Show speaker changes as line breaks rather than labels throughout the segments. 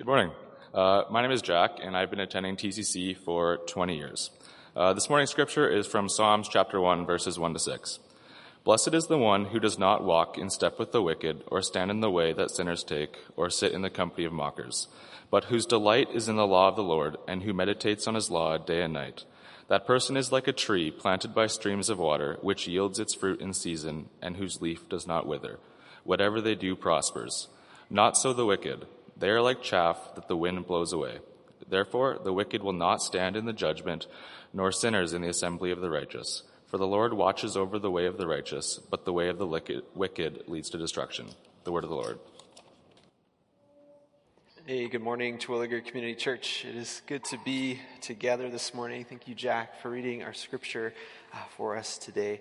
Good morning. Uh, my name is Jack, and I've been attending TCC for 20 years. Uh, this morning's scripture is from Psalms chapter 1, verses 1 to 6. Blessed is the one who does not walk in step with the wicked, or stand in the way that sinners take, or sit in the company of mockers, but whose delight is in the law of the Lord, and who meditates on his law day and night. That person is like a tree planted by streams of water, which yields its fruit in season, and whose leaf does not wither. Whatever they do prospers. Not so the wicked. They are like chaff that the wind blows away. Therefore, the wicked will not stand in the judgment, nor sinners in the assembly of the righteous. For the Lord watches over the way of the righteous, but the way of the wicked leads to destruction. The word of the Lord.
Hey, good morning, Terwilliger Community Church. It is good to be together this morning. Thank you, Jack, for reading our scripture uh, for us today.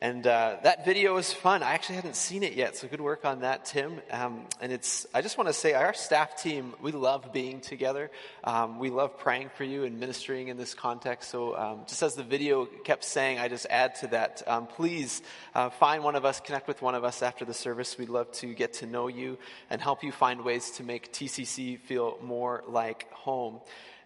And uh, that video was fun. I actually hadn't seen it yet, so good work on that, Tim. Um, and it's, I just want to say, our staff team, we love being together. Um, we love praying for you and ministering in this context. So, um, just as the video kept saying, I just add to that. Um, please uh, find one of us, connect with one of us after the service. We'd love to get to know you and help you find ways to make TCC feel more like home.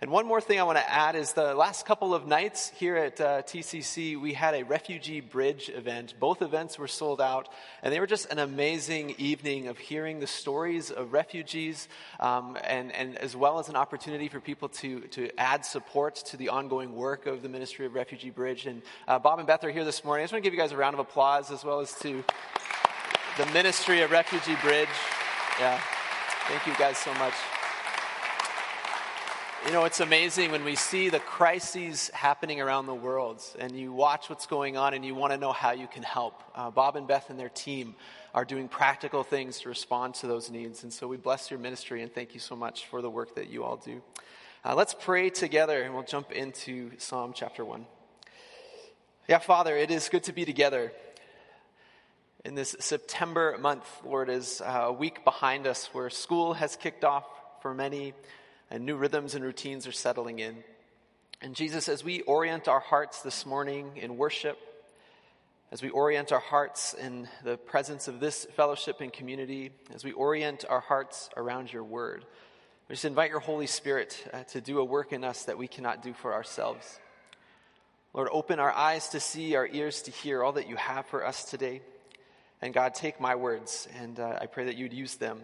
And one more thing I want to add is the last couple of nights here at uh, TCC, we had a refugee bridge event. Both events were sold out, and they were just an amazing evening of hearing the stories of refugees, um, and, and as well as an opportunity for people to, to add support to the ongoing work of the Ministry of Refugee Bridge. And uh, Bob and Beth are here this morning. I just want to give you guys a round of applause as well as to the Ministry of Refugee Bridge. Yeah. Thank you guys so much. You know, it's amazing when we see the crises happening around the world and you watch what's going on and you want to know how you can help. Uh, Bob and Beth and their team are doing practical things to respond to those needs. And so we bless your ministry and thank you so much for the work that you all do. Uh, let's pray together and we'll jump into Psalm chapter 1. Yeah, Father, it is good to be together in this September month. Lord, is uh, a week behind us where school has kicked off for many and new rhythms and routines are settling in. And Jesus, as we orient our hearts this morning in worship, as we orient our hearts in the presence of this fellowship and community, as we orient our hearts around your word, we just invite your Holy Spirit uh, to do a work in us that we cannot do for ourselves. Lord, open our eyes to see, our ears to hear all that you have for us today. And God, take my words, and uh, I pray that you'd use them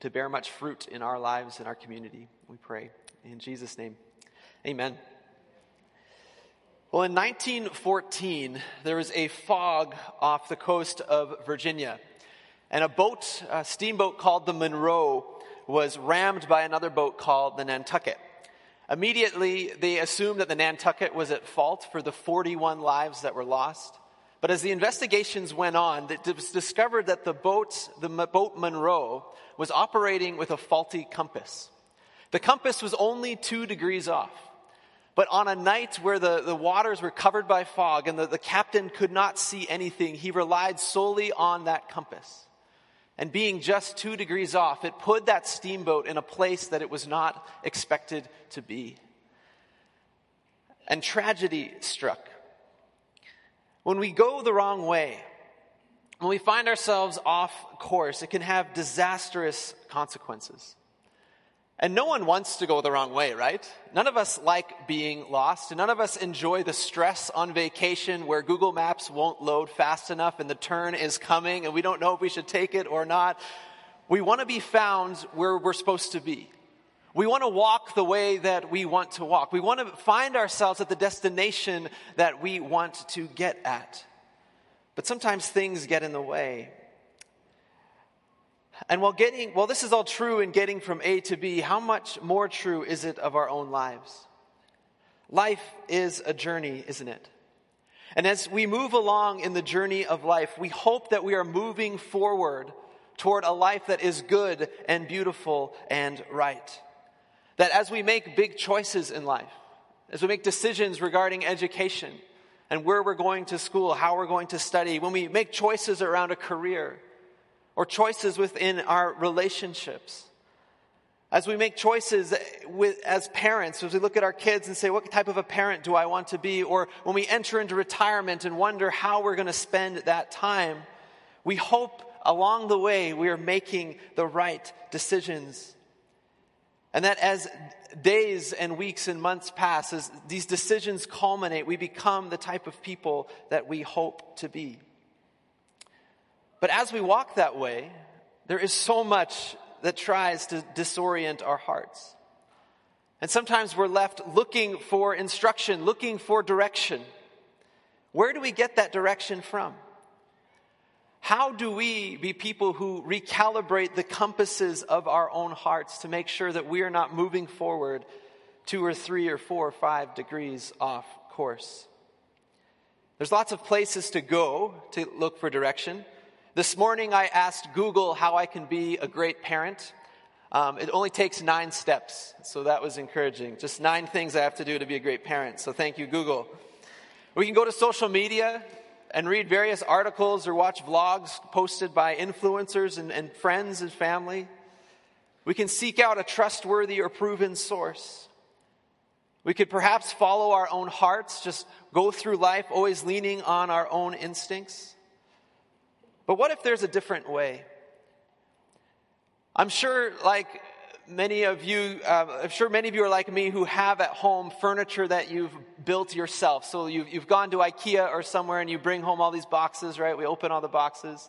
to bear much fruit in our lives and our community. We pray. In Jesus' name, amen. Well, in 1914, there was a fog off the coast of Virginia, and a boat, a steamboat called the Monroe, was rammed by another boat called the Nantucket. Immediately, they assumed that the Nantucket was at fault for the 41 lives that were lost. But as the investigations went on, it was discovered that the boat, the boat Monroe, was operating with a faulty compass. The compass was only two degrees off. But on a night where the, the waters were covered by fog and the, the captain could not see anything, he relied solely on that compass. And being just two degrees off, it put that steamboat in a place that it was not expected to be. And tragedy struck. When we go the wrong way, when we find ourselves off course, it can have disastrous consequences. And no one wants to go the wrong way, right? None of us like being lost, and none of us enjoy the stress on vacation where Google Maps won't load fast enough and the turn is coming and we don't know if we should take it or not. We want to be found where we're supposed to be. We want to walk the way that we want to walk. We want to find ourselves at the destination that we want to get at. But sometimes things get in the way. And while getting, well, this is all true in getting from A to B, how much more true is it of our own lives? Life is a journey, isn't it? And as we move along in the journey of life, we hope that we are moving forward toward a life that is good and beautiful and right. That as we make big choices in life, as we make decisions regarding education and where we're going to school, how we're going to study, when we make choices around a career or choices within our relationships, as we make choices with, as parents, as we look at our kids and say, what type of a parent do I want to be? Or when we enter into retirement and wonder how we're going to spend that time, we hope along the way we are making the right decisions And that as days and weeks and months pass, as these decisions culminate, we become the type of people that we hope to be. But as we walk that way, there is so much that tries to disorient our hearts. And sometimes we're left looking for instruction, looking for direction. Where do we get that direction from? How do we be people who recalibrate the compasses of our own hearts to make sure that we are not moving forward two or three or four or five degrees off course? There's lots of places to go to look for direction. This morning I asked Google how I can be a great parent. Um, it only takes nine steps, so that was encouraging. Just nine things I have to do to be a great parent. So thank you, Google. We can go to social media and read various articles or watch vlogs posted by influencers and, and friends and family. We can seek out a trustworthy or proven source. We could perhaps follow our own hearts, just go through life always leaning on our own instincts. But what if there's a different way? I'm sure, like many of you, uh, I'm sure many of you are like me who have at home furniture that you've built yourself. So you've, you've gone to IKEA or somewhere and you bring home all these boxes, right? We open all the boxes.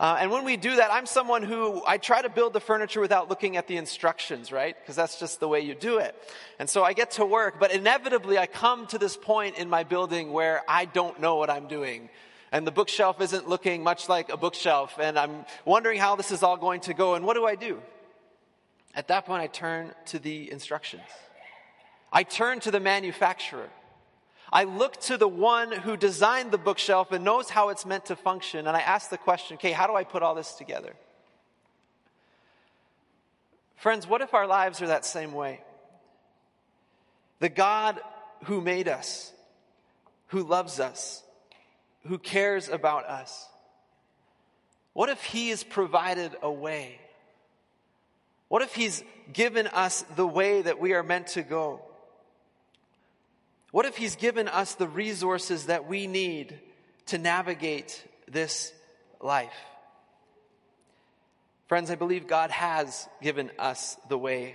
Uh, and when we do that, I'm someone who I try to build the furniture without looking at the instructions, right? Because that's just the way you do it. And so I get to work, but inevitably I come to this point in my building where I don't know what I'm doing. And the bookshelf isn't looking much like a bookshelf. And I'm wondering how this is all going to go. And what do I do? At that point, I turn to the instructions. I turn to the manufacturer. I look to the one who designed the bookshelf and knows how it's meant to function. And I ask the question, okay, how do I put all this together? Friends, what if our lives are that same way? The God who made us, who loves us, who cares about us, what if He has provided a way? What if He's given us the way that we are meant to go? What if He's given us the resources that we need to navigate this life? Friends, I believe God has given us the way.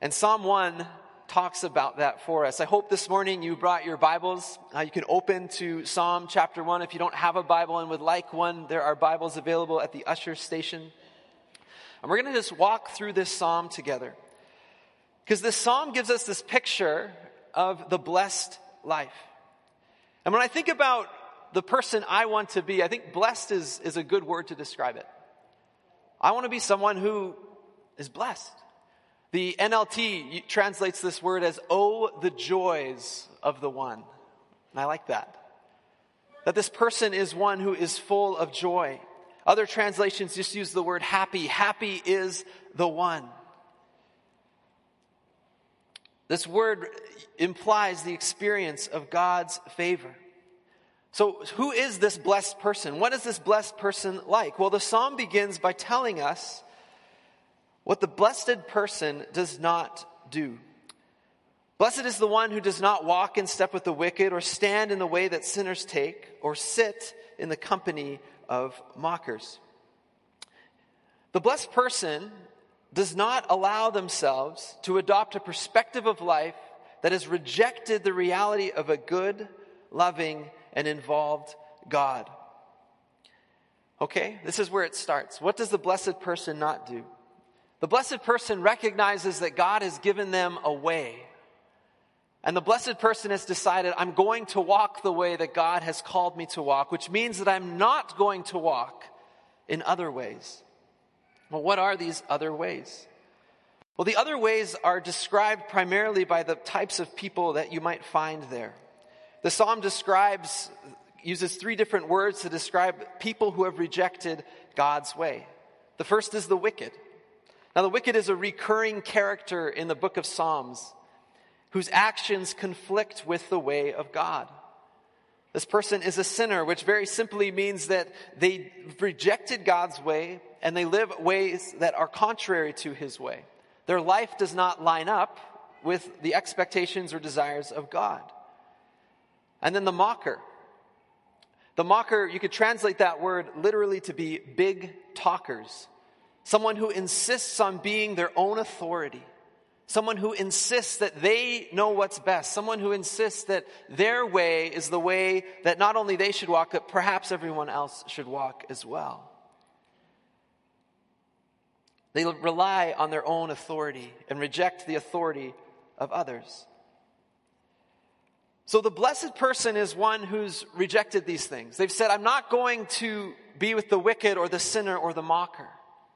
And Psalm 1 talks about that for us. I hope this morning you brought your Bibles. Uh, you can open to Psalm chapter 1. If you don't have a Bible and would like one, there are Bibles available at the usher station. And we're going to just walk through this psalm together. Because this psalm gives us this picture of the blessed life. And when I think about the person I want to be, I think blessed is, is a good word to describe it. I want to be someone who is blessed. The NLT translates this word as, oh, the joys of the one. And I like that. That this person is one who is full of joy. Other translations just use the word happy. Happy is the one. This word implies the experience of God's favor. So, who is this blessed person? What is this blessed person like? Well, the psalm begins by telling us what the blessed person does not do. Blessed is the one who does not walk in step with the wicked, or stand in the way that sinners take, or sit in the company of mockers. The blessed person does not allow themselves to adopt a perspective of life that has rejected the reality of a good, loving, and involved God. Okay, this is where it starts. What does the blessed person not do? The blessed person recognizes that God has given them a way. And the blessed person has decided, I'm going to walk the way that God has called me to walk, which means that I'm not going to walk in other ways. Well, what are these other ways? Well, the other ways are described primarily by the types of people that you might find there. The psalm describes, uses three different words to describe people who have rejected God's way. The first is the wicked. Now, the wicked is a recurring character in the book of Psalms whose actions conflict with the way of God. This person is a sinner, which very simply means that they rejected God's way and they live ways that are contrary to his way. Their life does not line up with the expectations or desires of God. And then the mocker. The mocker, you could translate that word literally to be big talkers. Someone who insists on being their own authority someone who insists that they know what's best, someone who insists that their way is the way that not only they should walk, but perhaps everyone else should walk as well. They rely on their own authority and reject the authority of others. So the blessed person is one who's rejected these things. They've said, I'm not going to be with the wicked or the sinner or the mocker.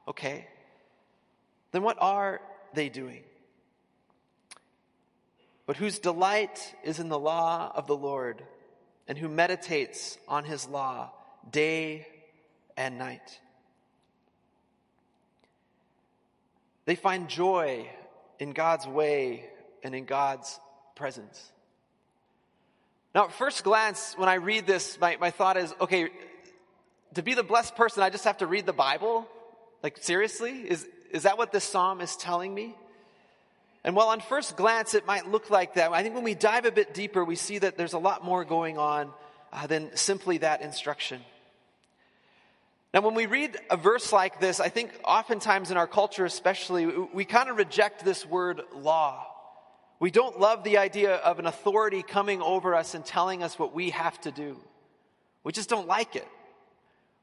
Okay. Then what are they doing? But whose delight is in the law of the Lord, and who meditates on his law day and night. They find joy in God's way and in God's presence. Now, at first glance, when I read this, my, my thought is okay, to be the blessed person, I just have to read the Bible? Like, seriously? Is, is that what this psalm is telling me? And while on first glance it might look like that, I think when we dive a bit deeper, we see that there's a lot more going on uh, than simply that instruction. Now, when we read a verse like this, I think oftentimes in our culture, especially, we, we kind of reject this word law. We don't love the idea of an authority coming over us and telling us what we have to do. We just don't like it.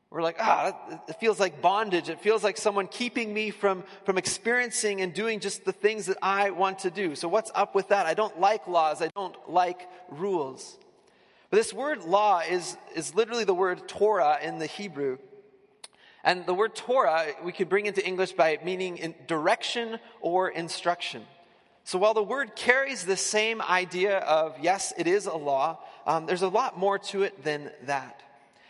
We're like, ah, it feels like bondage. It feels like someone keeping me from, from experiencing and doing just the things that I want to do. So what's up with that? I don't like laws. I don't like rules. But this word law is, is literally the word Torah in the Hebrew. And the word Torah we could bring into English by meaning direction or instruction. So while the word carries the same idea of, yes, it is a law, um, there's a lot more to it than that.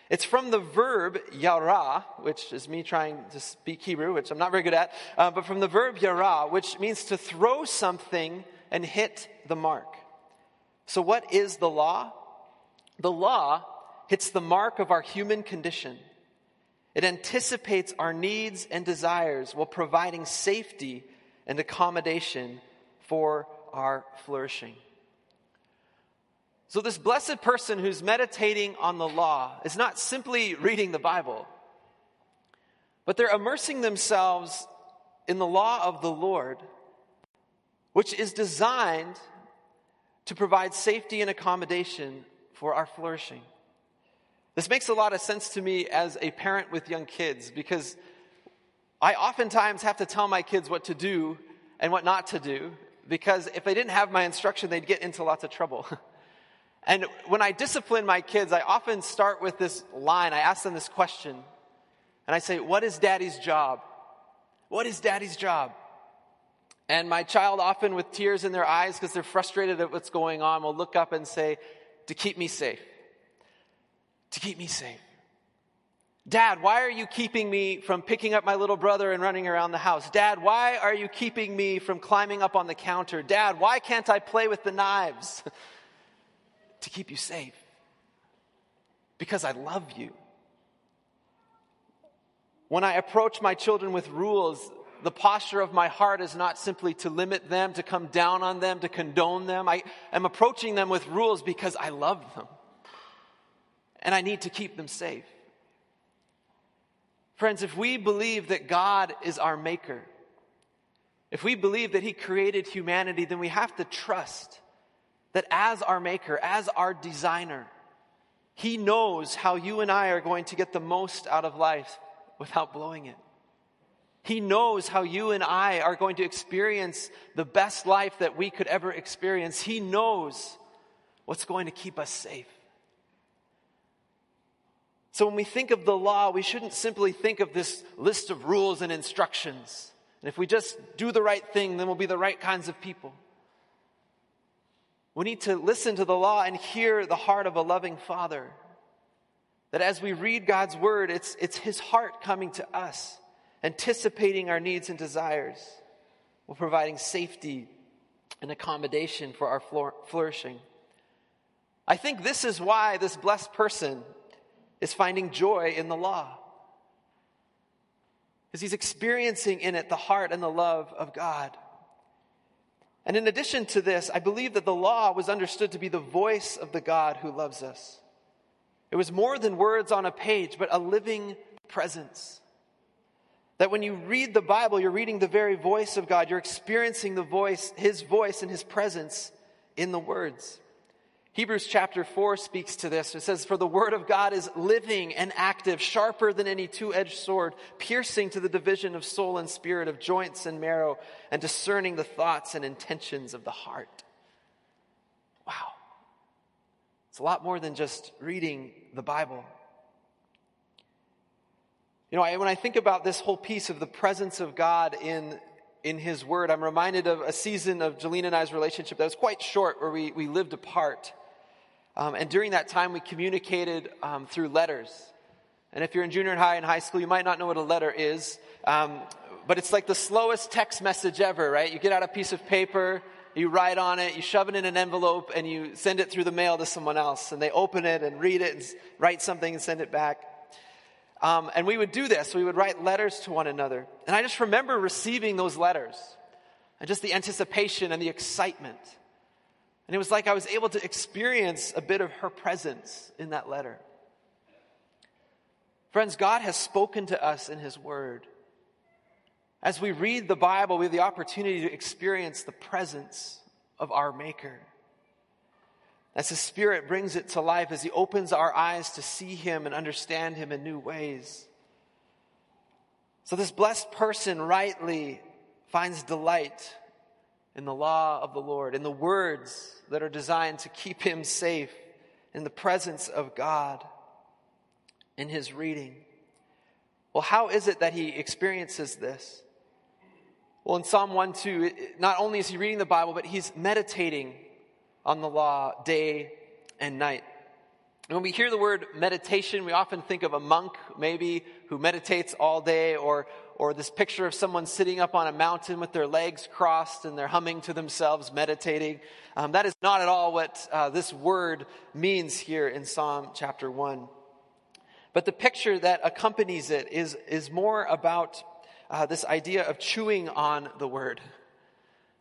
It's from the verb yara, which is me trying to speak Hebrew, which I'm not very good at, uh, but from the verb yara, which means to throw something and hit the mark. So, what is the law? The law hits the mark of our human condition. It anticipates our needs and desires while providing safety and accommodation for our flourishing. So, this blessed person who's meditating on the law is not simply reading the Bible, but they're immersing themselves in the law of the Lord, which is designed to provide safety and accommodation for our flourishing. This makes a lot of sense to me as a parent with young kids because I oftentimes have to tell my kids what to do and what not to do because if they didn't have my instruction, they'd get into lots of trouble. And when I discipline my kids, I often start with this line. I ask them this question. And I say, What is daddy's job? What is daddy's job? And my child, often with tears in their eyes because they're frustrated at what's going on, will look up and say, To keep me safe. To keep me safe. Dad, why are you keeping me from picking up my little brother and running around the house? Dad, why are you keeping me from climbing up on the counter? Dad, why can't I play with the knives? to keep you safe because I love you. When I approach my children with rules, the posture of my heart is not simply to limit them, to come down on them, to condone them. I am approaching them with rules because I love them. And I need to keep them safe. Friends, if we believe that God is our maker, if we believe that He created humanity, then we have to trust that as our maker, as our designer, He knows how you and I are going to get the most out of life without blowing it. He knows how you and I are going to experience the best life that we could ever experience. He knows what's going to keep us safe. So when we think of the law, we shouldn't simply think of this list of rules and instructions. And if we just do the right thing, then we'll be the right kinds of people. We need to listen to the law and hear the heart of a loving father. That as we read God's word, it's, it's his heart coming to us, anticipating our needs and desires, while providing safety and accommodation for our flourishing. I think this is why this blessed person is finding joy in the law. Because he's experiencing in it the heart and the love of God. And in addition to this, I believe that the law was understood to be the voice of the God who loves us. It was more than words on a page, but a living presence. That when you read the Bible, you're reading the very voice of God. You're experiencing the voice, His voice and His presence in the words. Hebrews chapter 4 speaks to this. It says, For the word of God is living and active, sharper than any two edged sword, piercing to the division of soul and spirit, of joints and marrow, and discerning the thoughts and intentions of the heart. Wow. It's a lot more than just reading the Bible. You know, when I think about this whole piece of the presence of God in, in His Word, I'm reminded of a season of Jolene and I's relationship that was quite short where we, we lived apart. Um, and during that time, we communicated um, through letters. And if you're in junior high and high school, you might not know what a letter is. Um, but it's like the slowest text message ever, right? You get out a piece of paper, you write on it, you shove it in an envelope, and you send it through the mail to someone else. And they open it and read it and write something and send it back. Um, and we would do this. We would write letters to one another. And I just remember receiving those letters and just the anticipation and the excitement. And it was like I was able to experience a bit of her presence in that letter. Friends, God has spoken to us in His Word. As we read the Bible, we have the opportunity to experience the presence of our Maker. As His Spirit brings it to life, as He opens our eyes to see Him and understand Him in new ways. So, this blessed person rightly finds delight in the law of the Lord, in the words that are designed to keep him safe in the presence of God in his reading. Well, how is it that he experiences this? Well, in Psalm 1 2, not only is he reading the Bible, but he's meditating on the law day and night. When we hear the word meditation, we often think of a monk, maybe, who meditates all day, or, or this picture of someone sitting up on a mountain with their legs crossed and they're humming to themselves, meditating. Um, that is not at all what uh, this word means here in Psalm chapter 1. But the picture that accompanies it is, is more about uh, this idea of chewing on the word.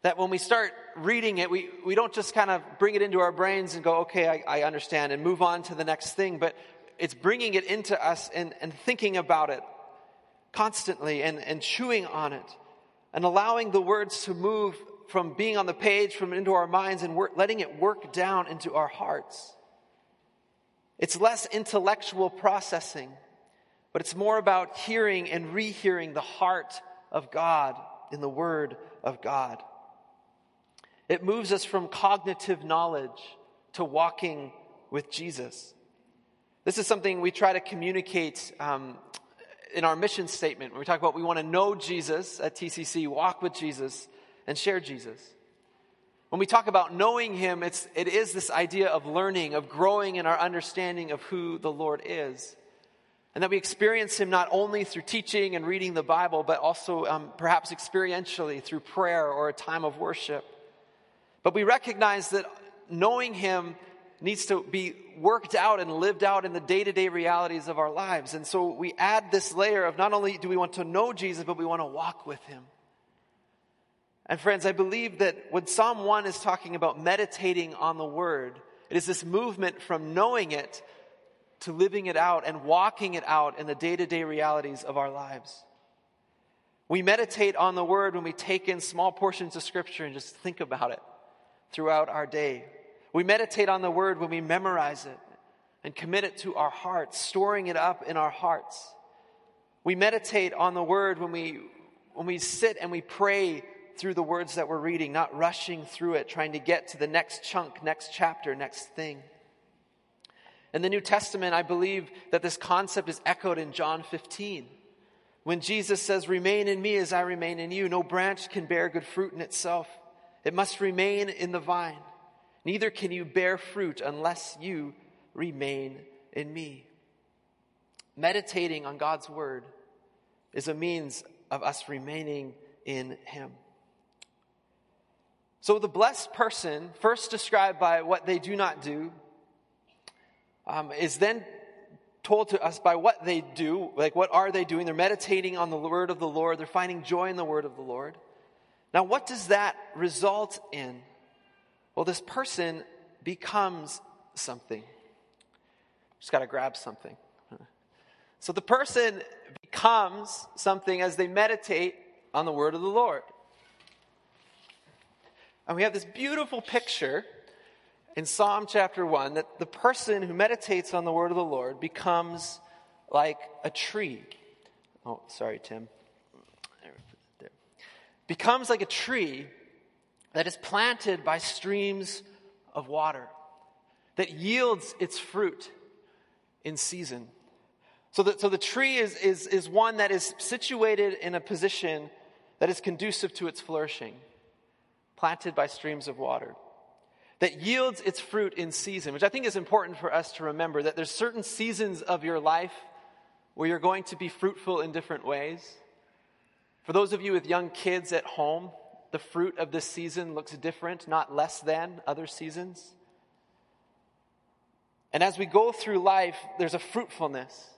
That when we start reading it, we, we don't just kind of bring it into our brains and go, okay, I, I understand, and move on to the next thing, but it's bringing it into us and, and thinking about it constantly and, and chewing on it and allowing the words to move from being on the page from into our minds and work, letting it work down into our hearts. It's less intellectual processing, but it's more about hearing and rehearing the heart of God in the Word of God. It moves us from cognitive knowledge to walking with Jesus. This is something we try to communicate um, in our mission statement when we talk about we want to know Jesus at TCC, walk with Jesus, and share Jesus. When we talk about knowing Him, it's, it is this idea of learning, of growing in our understanding of who the Lord is. And that we experience Him not only through teaching and reading the Bible, but also um, perhaps experientially through prayer or a time of worship. But we recognize that knowing Him needs to be worked out and lived out in the day to day realities of our lives. And so we add this layer of not only do we want to know Jesus, but we want to walk with Him. And friends, I believe that when Psalm 1 is talking about meditating on the Word, it is this movement from knowing it to living it out and walking it out in the day to day realities of our lives. We meditate on the Word when we take in small portions of Scripture and just think about it throughout our day. We meditate on the word when we memorize it and commit it to our hearts, storing it up in our hearts. We meditate on the word when we, when we sit and we pray through the words that we're reading, not rushing through it, trying to get to the next chunk, next chapter, next thing. In the New Testament, I believe that this concept is echoed in John 15. When Jesus says, Remain in me as I remain in you, no branch can bear good fruit in itself. It must remain in the vine. Neither can you bear fruit unless you remain in me. Meditating on God's word is a means of us remaining in Him. So, the blessed person, first described by what they do not do, um, is then told to us by what they do. Like, what are they doing? They're meditating on the word of the Lord, they're finding joy in the word of the Lord. Now, what does that result in? Well, this person becomes something. Just got to grab something. So the person becomes something as they meditate on the word of the Lord. And we have this beautiful picture in Psalm chapter 1 that the person who meditates on the word of the Lord becomes like a tree. Oh, sorry, Tim. Becomes like a tree that is planted by streams of water, that yields its fruit in season. So the, so the tree is, is, is one that is situated in a position that is conducive to its flourishing, planted by streams of water, that yields its fruit in season, which I think is important for us to remember that there's certain seasons of your life where you're going to be fruitful in different ways. For those of you with young kids at home, the fruit of this season looks different, not less than other seasons. And as we go through life, there's a fruitfulness.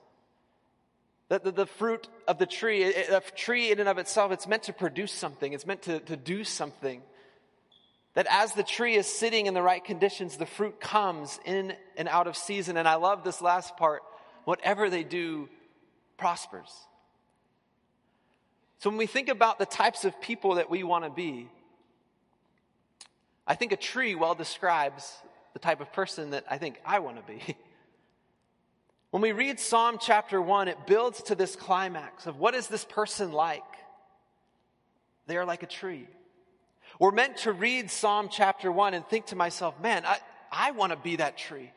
The, the, the, fruit of the tree, a tree in and of itself, it's meant to produce something. It's meant to, to do something. That as the tree is sitting in the right conditions, the fruit comes in and out of season. And I love this last part. Whatever they do prospers. So when we think about the types of people that we want to be, I think a tree well describes the type of person that I think I want to be. When we read Psalm chapter 1, it builds to this climax of what is this person like? They are like a tree. We're meant to read Psalm chapter 1 and think to myself, man, I, I want to be that tree.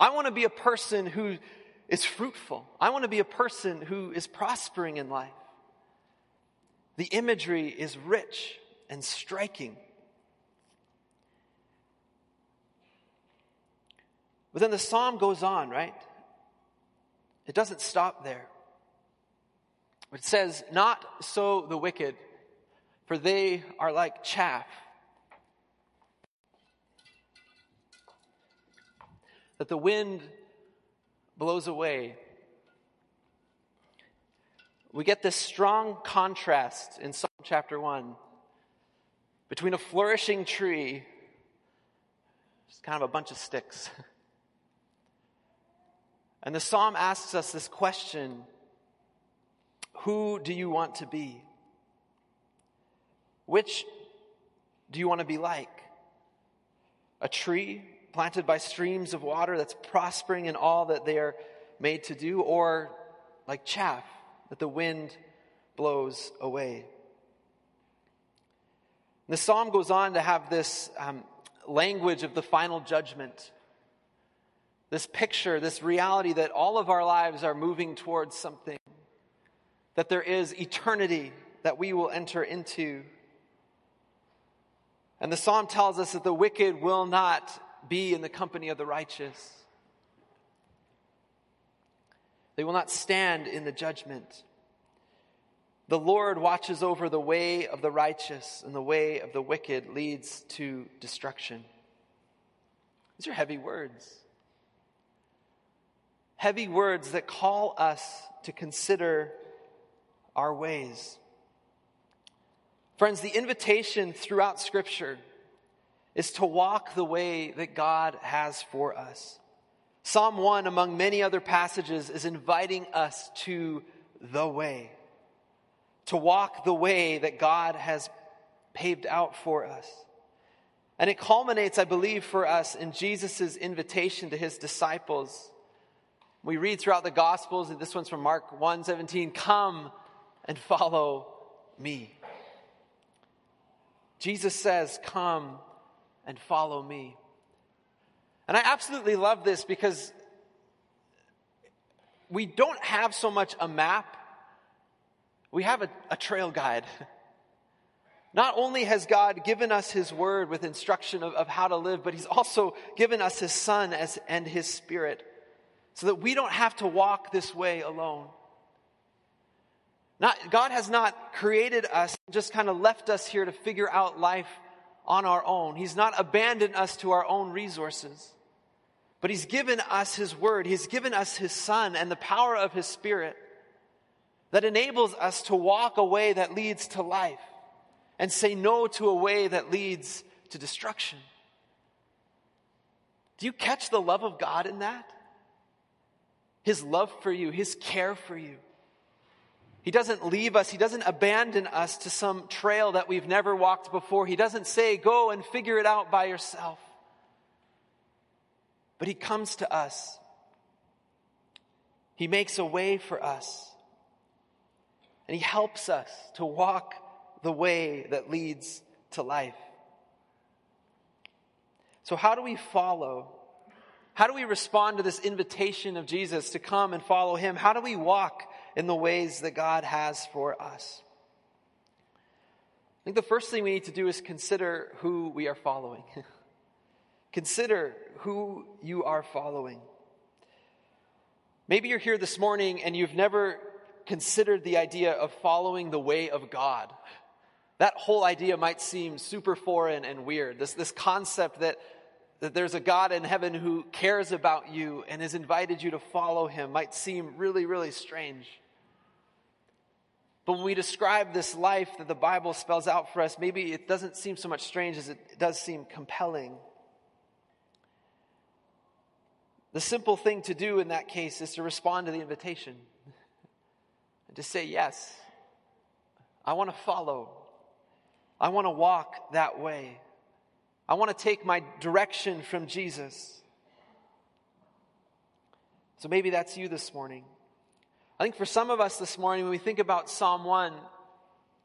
I want to be a person who is fruitful. I want to be a person who is prospering in life. The imagery is rich and striking. But then the psalm goes on, right? It doesn't stop there. It says, Not so the wicked, for they are like chaff. That the wind blows away. We get this strong contrast in Psalm chapter 1 between a flourishing tree, just kind of a bunch of sticks. And the psalm asks us this question Who do you want to be? Which do you want to be like? A tree planted by streams of water that's prospering in all that they are made to do, or like chaff that the wind blows away? the psalm goes on to have this um, language of the final judgment this picture, this reality that all of our lives are moving towards something, that there is eternity that we will enter into. And the psalm tells us that the wicked will not be in the company of the righteous. They will not stand in the judgment. The Lord watches over the way of the righteous, and the way of the wicked leads to destruction. These are heavy words heavy words that call us to consider our ways. Friends, the invitation throughout Scripture is to walk the way that God has for us. Psalm 1, among many other passages, is inviting us to the way, to walk the way that God has paved out for us. And it culminates, I believe, for us in Jesus' invitation to his disciples we read throughout the Gospels, and this one's from Mark 1 17, come and follow me. Jesus says, Come and follow me. And I absolutely love this because we don't have so much a map, we have a, a trail guide. Not only has God given us His word with instruction of, of how to live, but He's also given us His Son as, and His Spirit so that we don't have to walk this way alone. Not, God has not created us, just kind of left us here to figure out life on our own. He's not abandoned us to our own resources. But He's given us His Word. He's given us His Son and the power of His Spirit that enables us to walk a way that leads to life and say no to a way that leads to destruction. Do you catch the love of God in that? His love for you, His care for you. He doesn't leave us. He doesn't abandon us to some trail that we've never walked before. He doesn't say, go and figure it out by yourself. But He comes to us. He makes a way for us. And He helps us to walk the way that leads to life. So, how do we follow? How do we respond to this invitation of Jesus to come and follow Him? How do we walk in the ways that God has for us? I think the first thing we need to do is consider who we are following. consider who you are following. Maybe you're here this morning and you've never considered the idea of following the way of God. That whole idea might seem super foreign and weird. This, this concept that, that there's a God in heaven who cares about you and has invited you to follow him might seem really, really strange. But when we describe this life that the Bible spells out for us, maybe it doesn't seem so much strange as it does seem compelling. The simple thing to do in that case is to respond to the invitation and to say, Yes, I want to follow. I want to walk that way. I want to take my direction from Jesus. So maybe that's you this morning. I think for some of us this morning, when we think about Psalm 1,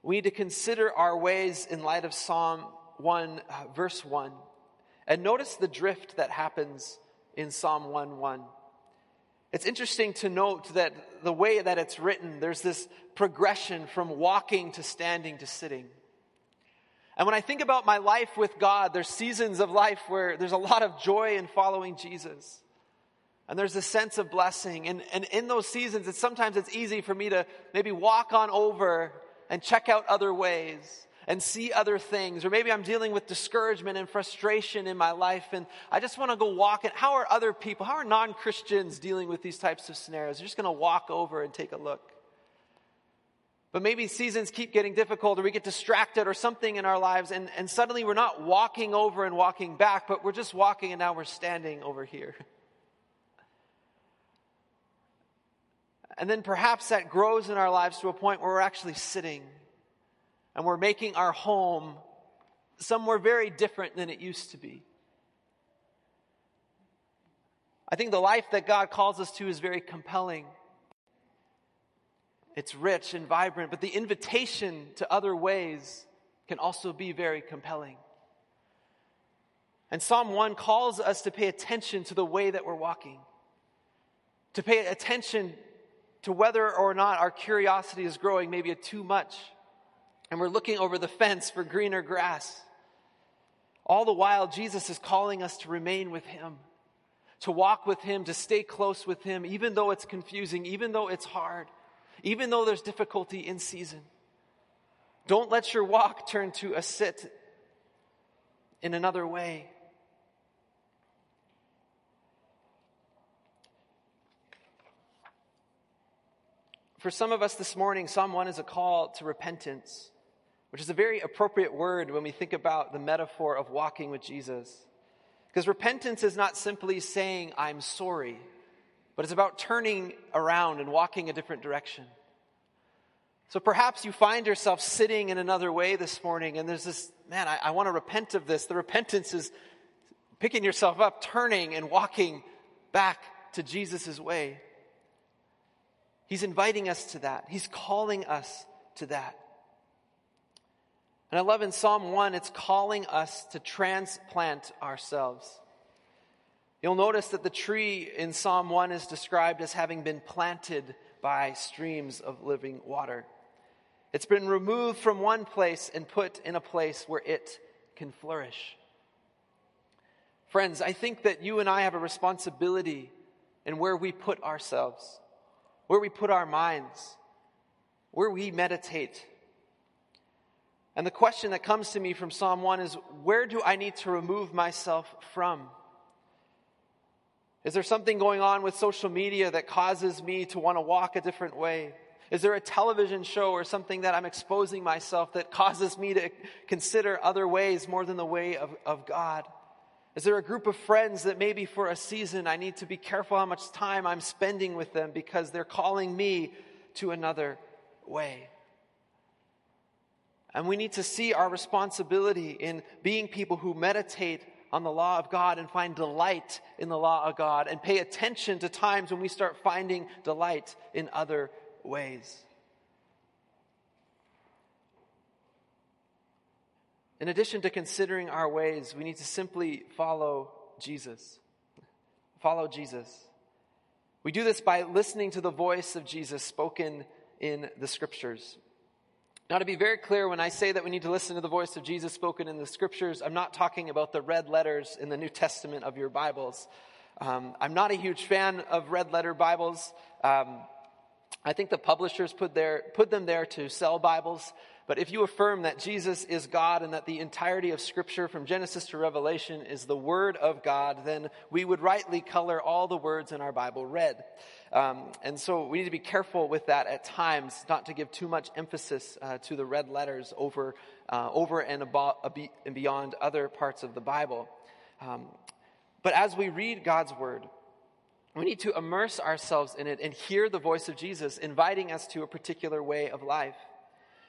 we need to consider our ways in light of Psalm 1, uh, verse 1. And notice the drift that happens in Psalm 1 1. It's interesting to note that the way that it's written, there's this progression from walking to standing to sitting. And when I think about my life with God, there's seasons of life where there's a lot of joy in following Jesus. And there's a sense of blessing. And, and in those seasons, it's sometimes it's easy for me to maybe walk on over and check out other ways and see other things. Or maybe I'm dealing with discouragement and frustration in my life and I just want to go walk it. How are other people, how are non-Christians dealing with these types of scenarios? They're just going to walk over and take a look. But maybe seasons keep getting difficult or we get distracted or something in our lives and, and suddenly we're not walking over and walking back, but we're just walking and now we're standing over here. And then perhaps that grows in our lives to a point where we're actually sitting and we're making our home somewhere very different than it used to be. I think the life that God calls us to is very compelling. It's rich and vibrant, but the invitation to other ways can also be very compelling. And Psalm 1 calls us to pay attention to the way that we're walking, to pay attention to whether or not our curiosity is growing maybe a too much. And we're looking over the fence for greener grass. All the while, Jesus is calling us to remain with Him, to walk with Him, to stay close with Him, even though it's confusing, even though it's hard, even though there's difficulty in season. Don't let your walk turn to a sit in another way. For some of us this morning, Psalm 1 is a call to repentance, which is a very appropriate word when we think about the metaphor of walking with Jesus. Because repentance is not simply saying, I'm sorry, but it's about turning around and walking a different direction. So perhaps you find yourself sitting in another way this morning, and there's this, man, I, I want to repent of this. The repentance is picking yourself up, turning, and walking back to Jesus' way. He's inviting us to that. He's calling us to that. And I love in Psalm 1, it's calling us to transplant ourselves. You'll notice that the tree in Psalm 1 is described as having been planted by streams of living water. It's been removed from one place and put in a place where it can flourish. Friends, I think that you and I have a responsibility in where we put ourselves where we put our minds, where we meditate. And the question that comes to me from Psalm 1 is where do I need to remove myself from? Is there something going on with social media that causes me to want to walk a different way? Is there a television show or something that I'm exposing myself that causes me to consider other ways more than the way of, of God? Is there a group of friends that maybe for a season I need to be careful how much time I'm spending with them because they're calling me to another way? And we need to see our responsibility in being people who meditate on the law of God and find delight in the law of God and pay attention to times when we start finding delight in other ways. In addition to considering our ways, we need to simply follow Jesus. Follow Jesus. We do this by listening to the voice of Jesus spoken in the scriptures. Now, to be very clear, when I say that we need to listen to the voice of Jesus spoken in the scriptures, I'm not talking about the red letters in the New Testament of your Bibles. Um, I'm not a huge fan of red letter Bibles. Um, I think the publishers put, their, put them there to sell Bibles. But if you affirm that Jesus is God and that the entirety of Scripture from Genesis to Revelation is the Word of God, then we would rightly color all the words in our Bible red. Um, and so we need to be careful with that at times, not to give too much emphasis uh, to the red letters over, uh, over and, and, beyond other parts of the Bible. Um, but as we read God's Word, we need to immerse ourselves in it and hear the voice of Jesus inviting us to a particular way of life.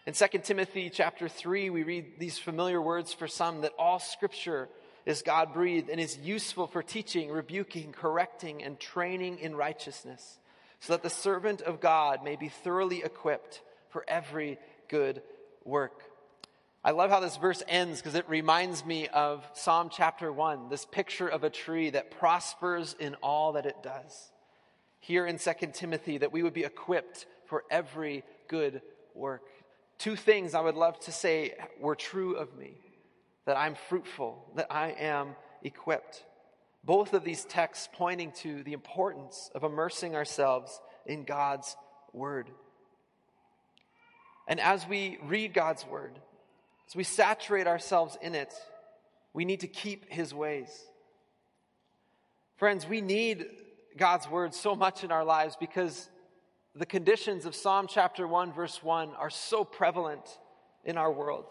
In 2 Timothy chapter 3, we read these familiar words for some that all scripture is God breathed and is useful for teaching, rebuking, correcting, and training in righteousness, so that the servant of God may be thoroughly equipped for every good work. I love how this verse ends because it reminds me of Psalm chapter 1, this picture of a tree that prospers in all that it does. Here in 2 Timothy, that we would be equipped for every good work. Two things I would love to say were true of me that I'm fruitful, that I am equipped. Both of these texts pointing to the importance of immersing ourselves in God's Word. And as we read God's Word, as we saturate ourselves in it, we need to keep His ways. Friends, we need God's Word so much in our lives because the conditions of Psalm chapter 1, verse 1 are so prevalent in our world.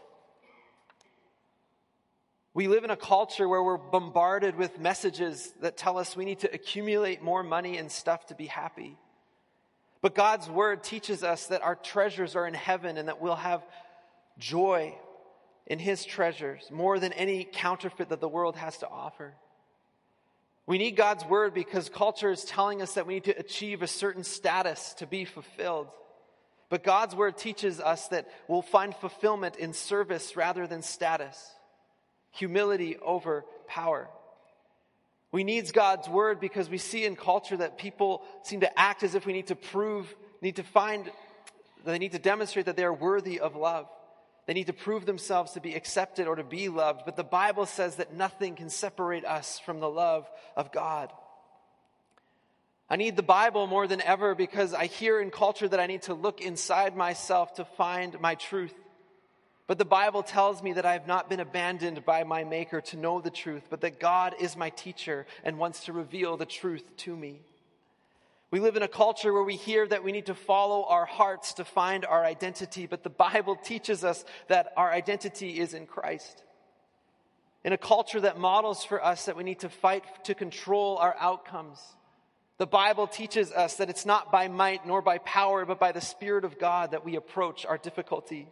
We live in a culture where we're bombarded with messages that tell us we need to accumulate more money and stuff to be happy. But God's word teaches us that our treasures are in heaven and that we'll have joy in his treasures more than any counterfeit that the world has to offer. We need God's word because culture is telling us that we need to achieve a certain status to be fulfilled. But God's word teaches us that we'll find fulfillment in service rather than status, humility over power. We need God's word because we see in culture that people seem to act as if we need to prove, need to find, they need to demonstrate that they are worthy of love. They need to prove themselves to be accepted or to be loved. But the Bible says that nothing can separate us from the love of God. I need the Bible more than ever because I hear in culture that I need to look inside myself to find my truth. But the Bible tells me that I have not been abandoned by my Maker to know the truth, but that God is my teacher and wants to reveal the truth to me. We live in a culture where we hear that we need to follow our hearts to find our identity, but the Bible teaches us that our identity is in Christ. In a culture that models for us that we need to fight to control our outcomes, the Bible teaches us that it's not by might nor by power, but by the Spirit of God that we approach our difficulty.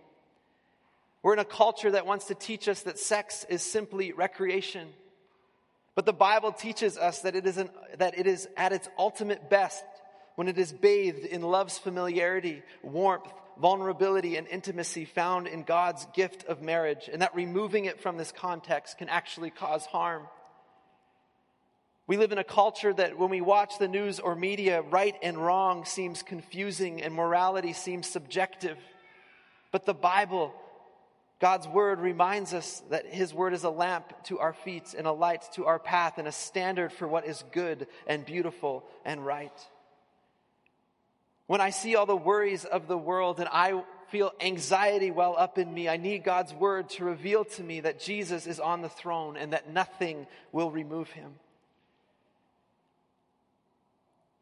We're in a culture that wants to teach us that sex is simply recreation but the Bible teaches us that it is, an, that it is at its ultimate best when it is bathed in love's familiarity, warmth, vulnerability, and intimacy found in God's gift of marriage, and that removing it from this context can actually cause harm. We live in a culture that when we watch the news or media, right and wrong seems confusing and morality seems subjective. But the Bible God's word reminds us that his word is a lamp to our feet and a light to our path and a standard for what is good and beautiful and right. When I see all the worries of the world and I feel anxiety well up in me, I need God's word to reveal to me that Jesus is on the throne and that nothing will remove him.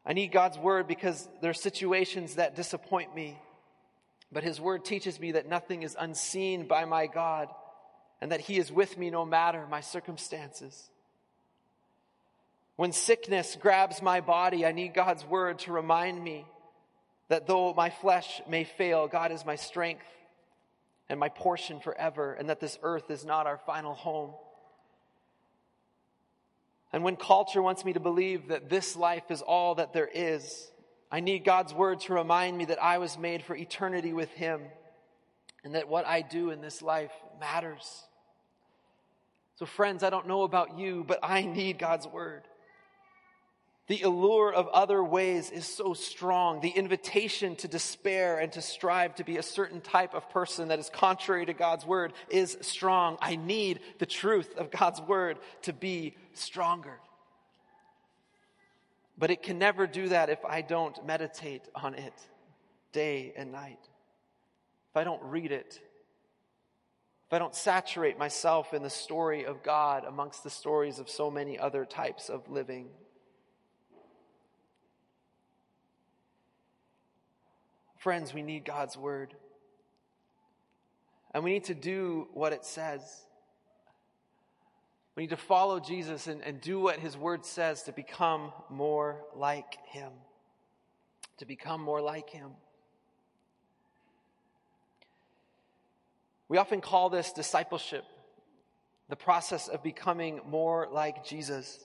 I need God's word because there are situations that disappoint me but his word teaches me that nothing is unseen by my God and that he is with me no matter my circumstances. When sickness grabs my body, I need God's word to remind me that though my flesh may fail, God is my strength and my portion forever, and that this earth is not our final home. And when culture wants me to believe that this life is all that there is, I need God's word to remind me that I was made for eternity with Him and that what I do in this life matters. So, friends, I don't know about you, but I need God's word. The allure of other ways is so strong. The invitation to despair and to strive to be a certain type of person that is contrary to God's word is strong. I need the truth of God's word to be stronger. But it can never do that if I don't meditate on it day and night. If I don't read it. If I don't saturate myself in the story of God amongst the stories of so many other types of living. Friends, we need God's word. And we need to do what it says. We need to follow Jesus and, and do what his word says to become more like him. To become more like him. We often call this discipleship, the process of becoming more like Jesus.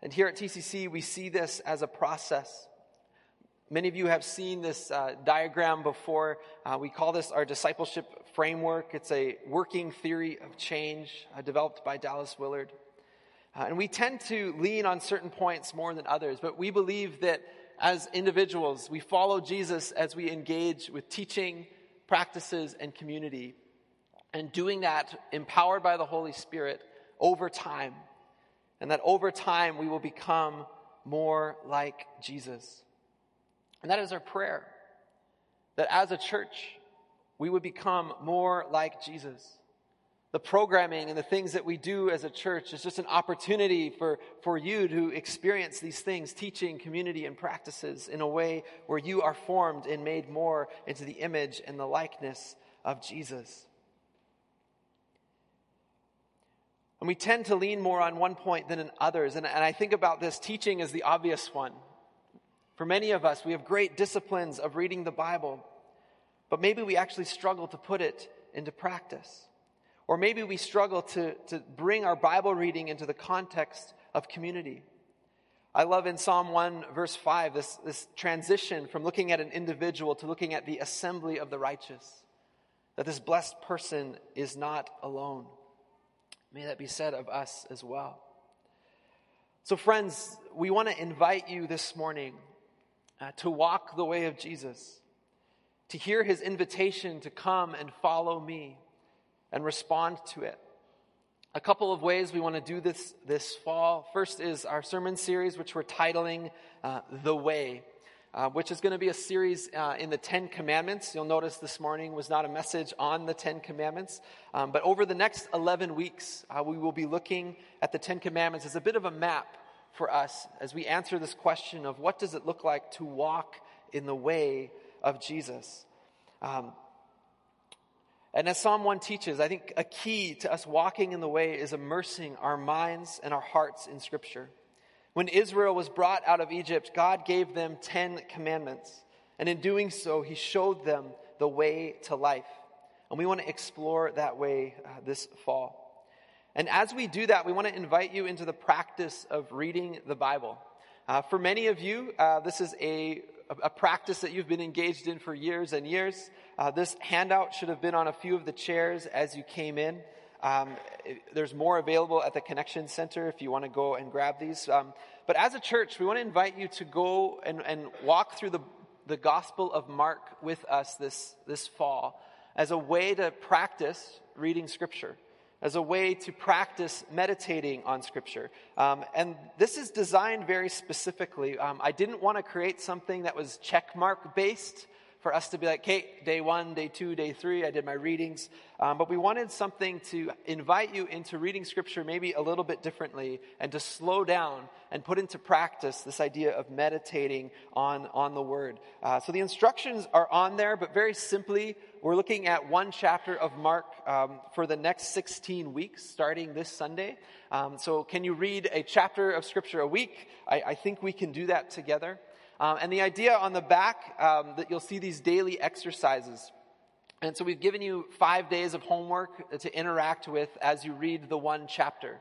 And here at TCC, we see this as a process. Many of you have seen this uh, diagram before. Uh, we call this our discipleship framework. It's a working theory of change uh, developed by Dallas Willard. Uh, and we tend to lean on certain points more than others, but we believe that as individuals, we follow Jesus as we engage with teaching, practices, and community. And doing that empowered by the Holy Spirit over time. And that over time we will become more like Jesus. And that is our prayer. That as a church, we would become more like Jesus. The programming and the things that we do as a church is just an opportunity for, for you to experience these things, teaching, community, and practices in a way where you are formed and made more into the image and the likeness of Jesus. And we tend to lean more on one point than in others. And, and I think about this teaching as the obvious one. For many of us, we have great disciplines of reading the Bible, but maybe we actually struggle to put it into practice. Or maybe we struggle to, to bring our Bible reading into the context of community. I love in Psalm 1, verse 5, this, this transition from looking at an individual to looking at the assembly of the righteous. That this blessed person is not alone. May that be said of us as well. So, friends, we want to invite you this morning uh, to walk the way of Jesus, to hear his invitation to come and follow me and respond to it. A couple of ways we want to do this this fall. First is our sermon series, which we're titling uh, The Way. Uh, which is going to be a series uh, in the Ten Commandments. You'll notice this morning was not a message on the Ten Commandments. Um, but over the next 11 weeks, uh, we will be looking at the Ten Commandments as a bit of a map for us as we answer this question of what does it look like to walk in the way of Jesus. Um, and as Psalm 1 teaches, I think a key to us walking in the way is immersing our minds and our hearts in Scripture. When Israel was brought out of Egypt, God gave them 10 commandments. And in doing so, he showed them the way to life. And we want to explore that way uh, this fall. And as we do that, we want to invite you into the practice of reading the Bible. Uh, for many of you, uh, this is a, a practice that you've been engaged in for years and years. Uh, this handout should have been on a few of the chairs as you came in. Um, there's more available at the Connection Center if you want to go and grab these. Um, but as a church, we want to invite you to go and, and walk through the, the Gospel of Mark with us this, this fall as a way to practice reading Scripture as a way to practice meditating on Scripture. Um, and this is designed very specifically. Um, I didn't want to create something that was checkmark based for us to be like, okay, day one, day two, day three, I did my readings. Um, but we wanted something to invite you into reading scripture maybe a little bit differently and to slow down and put into practice this idea of meditating on, on the word. Uh, so the instructions are on there, but very simply, we're looking at one chapter of Mark um, for the next 16 weeks, starting this Sunday. Um, so can you read a chapter of scripture a week? I, I think we can do that together. Um, and the idea on the back um, that you'll see these daily exercises. And so we've given you five days of homework to interact with as you read the one chapter.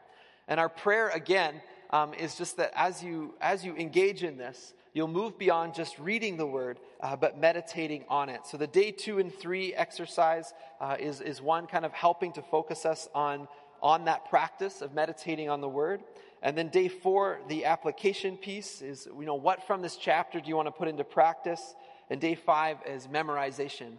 And our prayer again um, is just that as you as you engage in this, you'll move beyond just reading the word, uh, but meditating on it. So the day two and three exercise uh, is is one kind of helping to focus us on on that practice of meditating on the word. And then day four, the application piece is, you know, what from this chapter do you want to put into practice? And day five is memorization.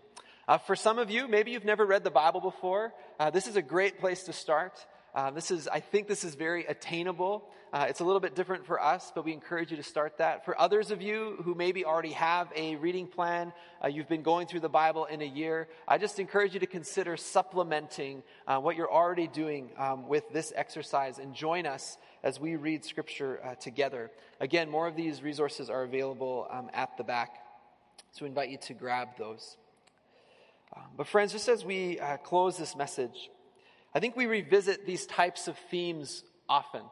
Uh, for some of you, maybe you've never read the Bible before. Uh, this is a great place to start. Uh, this is, I think this is very attainable. Uh, it's a little bit different for us, but we encourage you to start that. For others of you who maybe already have a reading plan, uh, you've been going through the Bible in a year, I just encourage you to consider supplementing uh, what you're already doing um, with this exercise and join us as we read Scripture uh, together. Again, more of these resources are available um, at the back, so we invite you to grab those. Um, but, friends, just as we uh, close this message, I think we revisit these types of themes often.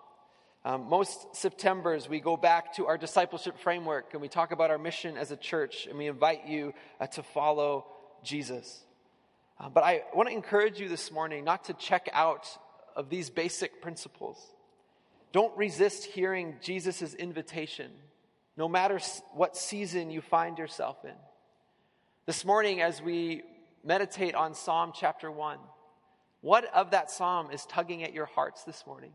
Um, most Septembers, we go back to our discipleship framework and we talk about our mission as a church and we invite you uh, to follow Jesus. Uh, but I want to encourage you this morning not to check out of these basic principles. Don't resist hearing Jesus' invitation, no matter what season you find yourself in. This morning, as we meditate on Psalm chapter 1, what of that psalm is tugging at your hearts this morning?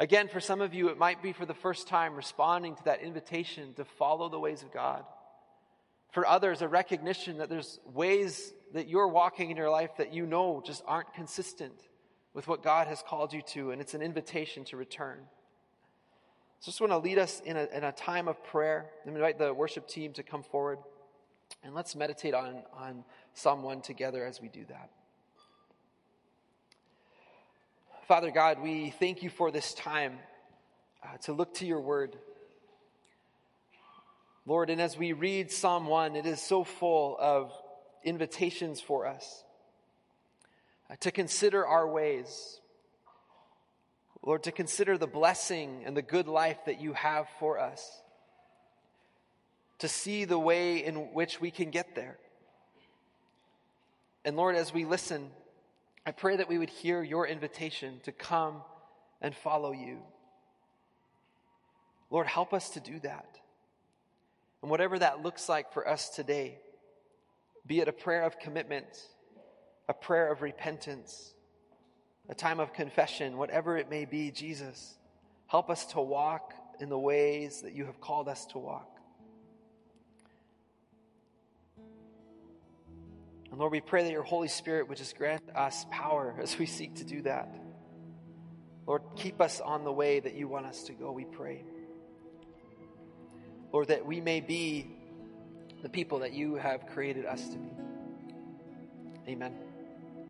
Again, for some of you, it might be for the first time responding to that invitation to follow the ways of God. For others, a recognition that there's ways that you're walking in your life that you know just aren't consistent with what God has called you to, and it's an invitation to return. So I just want to lead us in a, in a time of prayer. and invite the worship team to come forward, and let's meditate on, on Psalm 1 together as we do that. Father God, we thank you for this time uh, to look to your word. Lord, and as we read Psalm 1, it is so full of invitations for us uh, to consider our ways. Lord, to consider the blessing and the good life that you have for us. To see the way in which we can get there. And Lord, as we listen, I pray that we would hear your invitation to come and follow you. Lord, help us to do that. And whatever that looks like for us today, be it a prayer of commitment, a prayer of repentance, a time of confession, whatever it may be, Jesus, help us to walk in the ways that you have called us to walk. And Lord, we pray that your Holy Spirit would just grant us power as we seek to do that. Lord, keep us on the way that you want us to go, we pray. Lord, that we may be the people that you have created us to be. Amen.